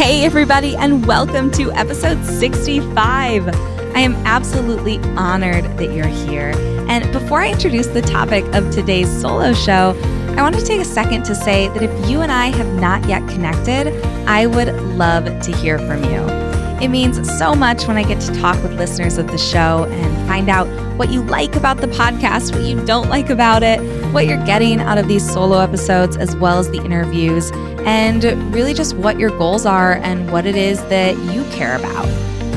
Hey, everybody, and welcome to episode 65. I am absolutely honored that you're here. And before I introduce the topic of today's solo show, I want to take a second to say that if you and I have not yet connected, I would love to hear from you. It means so much when I get to talk with listeners of the show and find out what you like about the podcast, what you don't like about it, what you're getting out of these solo episodes, as well as the interviews, and really just what your goals are and what it is that you care about.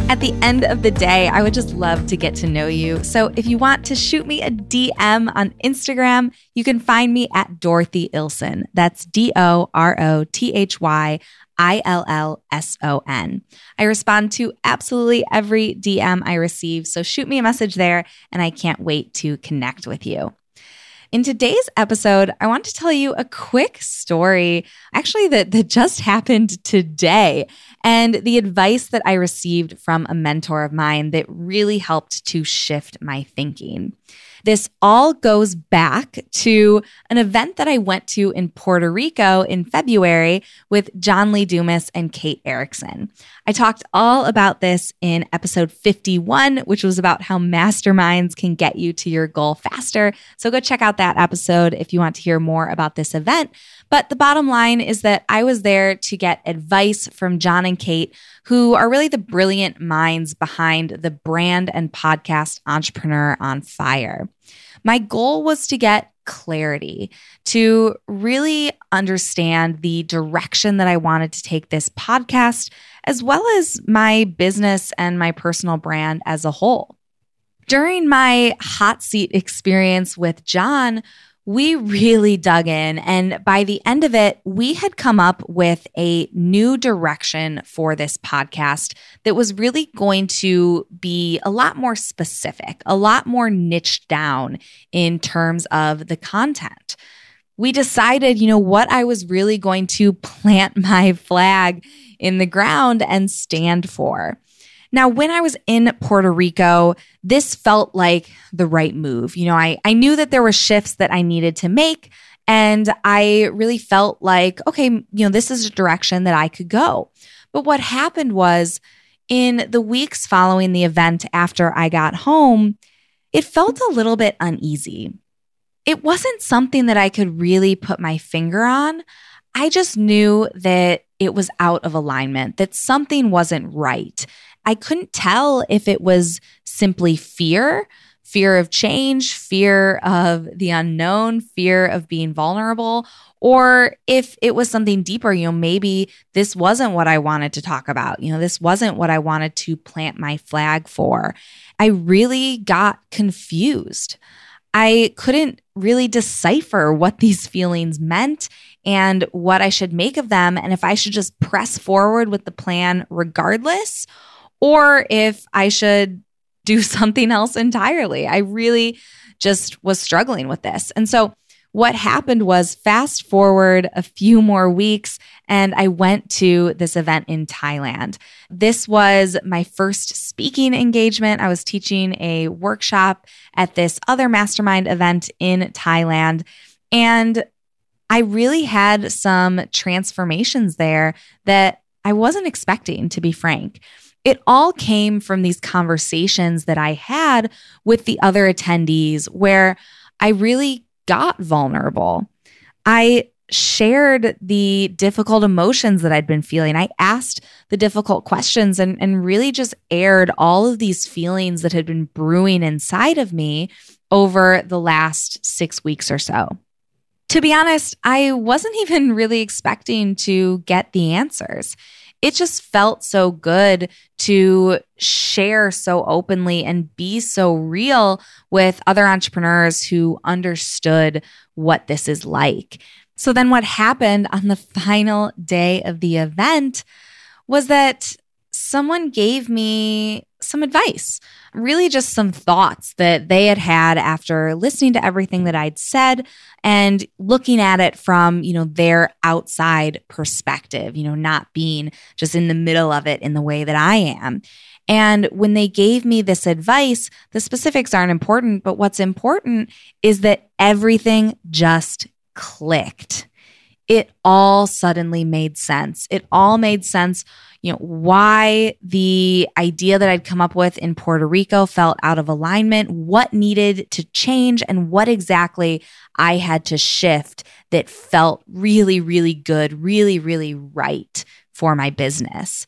At the end of the day, I would just love to get to know you. So if you want to shoot me a DM on Instagram, you can find me at Dorothy Illson. That's D O R O T H Y I L L S O N. I respond to absolutely every DM I receive, so shoot me a message there, and I can't wait to connect with you. In today's episode, I want to tell you a quick story, actually, that, that just happened today, and the advice that I received from a mentor of mine that really helped to shift my thinking. This all goes back to an event that I went to in Puerto Rico in February with John Lee Dumas and Kate Erickson. I talked all about this in episode 51, which was about how masterminds can get you to your goal faster. So go check out that episode if you want to hear more about this event. But the bottom line is that I was there to get advice from John and Kate, who are really the brilliant minds behind the brand and podcast Entrepreneur on Fire. My goal was to get clarity, to really understand the direction that I wanted to take this podcast, as well as my business and my personal brand as a whole. During my hot seat experience with John, we really dug in. And by the end of it, we had come up with a new direction for this podcast that was really going to be a lot more specific, a lot more niched down in terms of the content. We decided, you know, what I was really going to plant my flag in the ground and stand for. Now, when I was in Puerto Rico, this felt like the right move. You know, I, I knew that there were shifts that I needed to make. And I really felt like, okay, you know, this is a direction that I could go. But what happened was in the weeks following the event after I got home, it felt a little bit uneasy. It wasn't something that I could really put my finger on. I just knew that it was out of alignment, that something wasn't right. I couldn't tell if it was simply fear, fear of change, fear of the unknown, fear of being vulnerable, or if it was something deeper, you know, maybe this wasn't what I wanted to talk about. You know, this wasn't what I wanted to plant my flag for. I really got confused. I couldn't really decipher what these feelings meant and what I should make of them, and if I should just press forward with the plan regardless, or if I should do something else entirely. I really just was struggling with this. And so what happened was fast forward a few more weeks and I went to this event in Thailand. This was my first speaking engagement. I was teaching a workshop at this other mastermind event in Thailand. And I really had some transformations there that I wasn't expecting, to be frank it all came from these conversations that I had with the other attendees where I really got vulnerable. I shared the difficult emotions that I'd been feeling. I asked the difficult questions and, and really just aired all of these feelings that had been brewing inside of me over the last six weeks or so. To be honest, I wasn't even really expecting to get the answers it just felt so good to share so openly and be so real with other entrepreneurs who understood what this is like. So then what happened on the final day of the event was that someone gave me some advice, really just some thoughts that they had had after listening to everything that I'd said and looking at it from, you know, their outside perspective, you know, not being just in the middle of it in the way that I am. And when they gave me this advice, the specifics aren't important, but what's important is that everything just clicked. It all suddenly made sense. It all made sense you know, why the idea that I'd come up with in Puerto Rico felt out of alignment, what needed to change, and what exactly I had to shift that felt really, really good, really, really right for my business.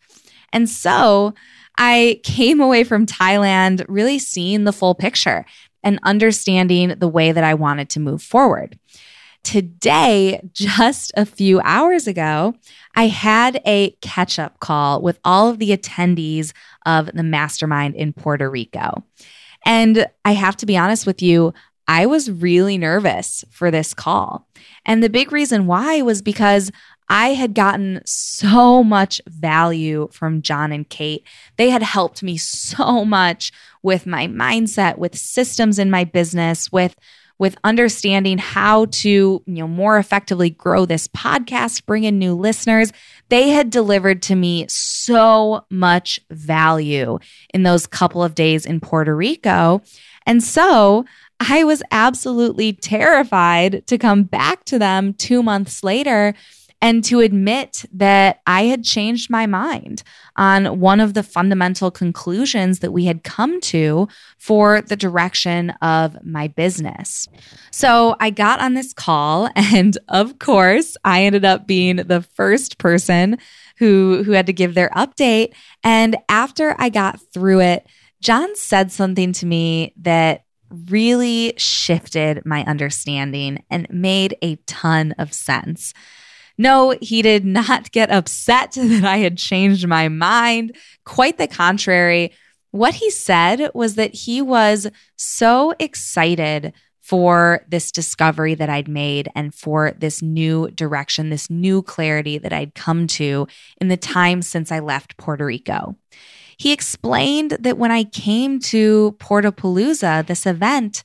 And so I came away from Thailand really seeing the full picture and understanding the way that I wanted to move forward. Today, just a few hours ago, I had a catch up call with all of the attendees of the mastermind in Puerto Rico. And I have to be honest with you, I was really nervous for this call. And the big reason why was because I had gotten so much value from John and Kate. They had helped me so much with my mindset, with systems in my business, with with understanding how to, you know, more effectively grow this podcast, bring in new listeners. They had delivered to me so much value in those couple of days in Puerto Rico. And so I was absolutely terrified to come back to them two months later and to admit that I had changed my mind on one of the fundamental conclusions that we had come to for the direction of my business. So I got on this call, and of course, I ended up being the first person who, who had to give their update. And after I got through it, John said something to me that really shifted my understanding and made a ton of sense. No, he did not get upset that I had changed my mind. Quite the contrary. What he said was that he was so excited for this discovery that I'd made and for this new direction, this new clarity that I'd come to in the time since I left Puerto Rico. He explained that when I came to Portapalooza, this event,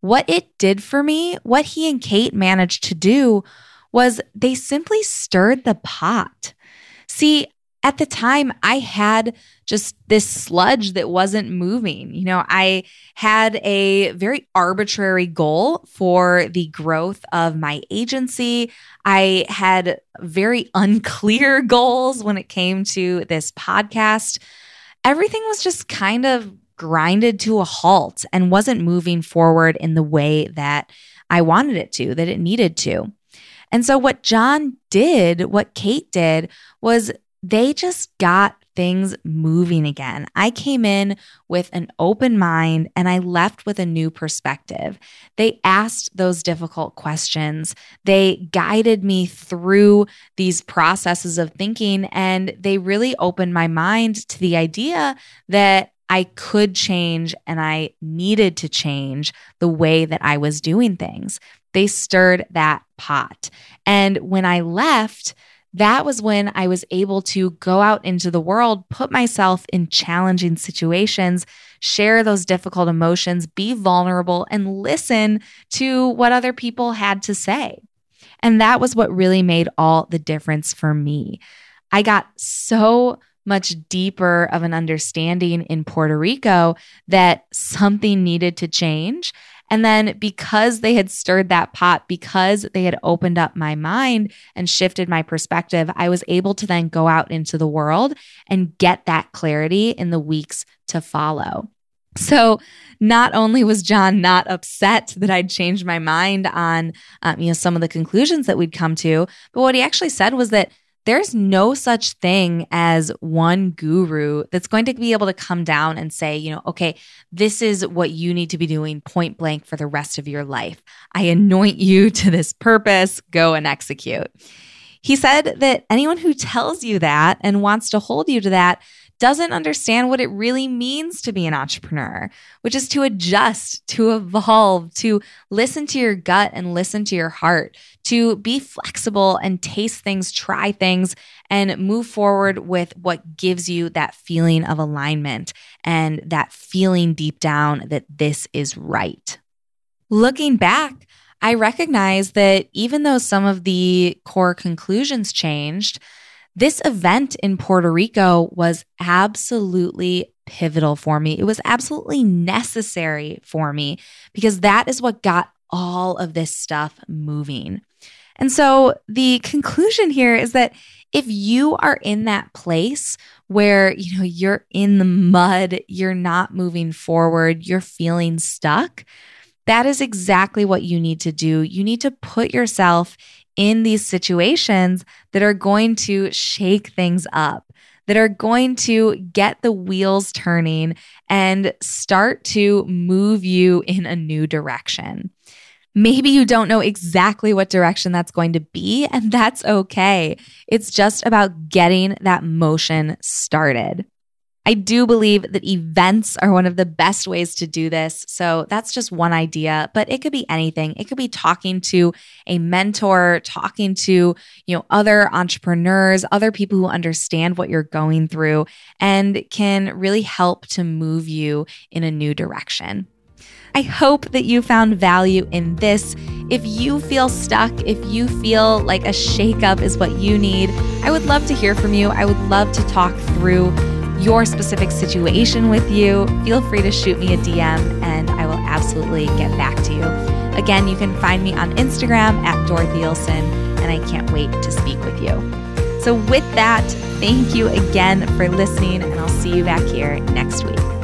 what it did for me, what he and Kate managed to do was they simply stirred the pot. See, at the time, I had just this sludge that wasn't moving. You know, I had a very arbitrary goal for the growth of my agency. I had very unclear goals when it came to this podcast. Everything was just kind of grinded to a halt and wasn't moving forward in the way that I wanted it to, that it needed to. And so, what John did, what Kate did, was they just got things moving again. I came in with an open mind and I left with a new perspective. They asked those difficult questions. They guided me through these processes of thinking and they really opened my mind to the idea that I could change and I needed to change the way that I was doing things. They stirred that pot. And when I left, that was when I was able to go out into the world, put myself in challenging situations, share those difficult emotions, be vulnerable, and listen to what other people had to say. And that was what really made all the difference for me. I got so much deeper of an understanding in Puerto Rico that something needed to change. And then because they had stirred that pot, because they had opened up my mind and shifted my perspective, I was able to then go out into the world and get that clarity in the weeks to follow. So, not only was John not upset that I'd changed my mind on, um, you know, some of the conclusions that we'd come to, but what he actually said was that there's no such thing as one guru that's going to be able to come down and say, you know, okay, this is what you need to be doing point blank for the rest of your life. I anoint you to this purpose, go and execute. He said that anyone who tells you that and wants to hold you to that doesn't understand what it really means to be an entrepreneur, which is to adjust, to evolve, to listen to your gut and listen to your heart, to be flexible and taste things, try things, and move forward with what gives you that feeling of alignment and that feeling deep down that this is right. Looking back, I recognize that even though some of the core conclusions changed, this event in Puerto Rico was absolutely pivotal for me. It was absolutely necessary for me because that is what got all of this stuff moving. And so the conclusion here is that if you are in that place where, you know, you're in the mud, you're not moving forward, you're feeling stuck, that is exactly what you need to do. You need to put yourself in these situations that are going to shake things up, that are going to get the wheels turning and start to move you in a new direction. Maybe you don't know exactly what direction that's going to be, and that's okay. It's just about getting that motion started. I do believe that events are one of the best ways to do this. So that's just one idea, but it could be anything. It could be talking to a mentor, talking to, you know, other entrepreneurs, other people who understand what you're going through and can really help to move you in a new direction. I hope that you found value in this. If you feel stuck, if you feel like a shakeup is what you need, I would love to hear from you. I would love to talk through your specific situation with you, feel free to shoot me a DM and I will absolutely get back to you. Again, you can find me on Instagram at Dorothy Illson, and I can't wait to speak with you. So, with that, thank you again for listening, and I'll see you back here next week.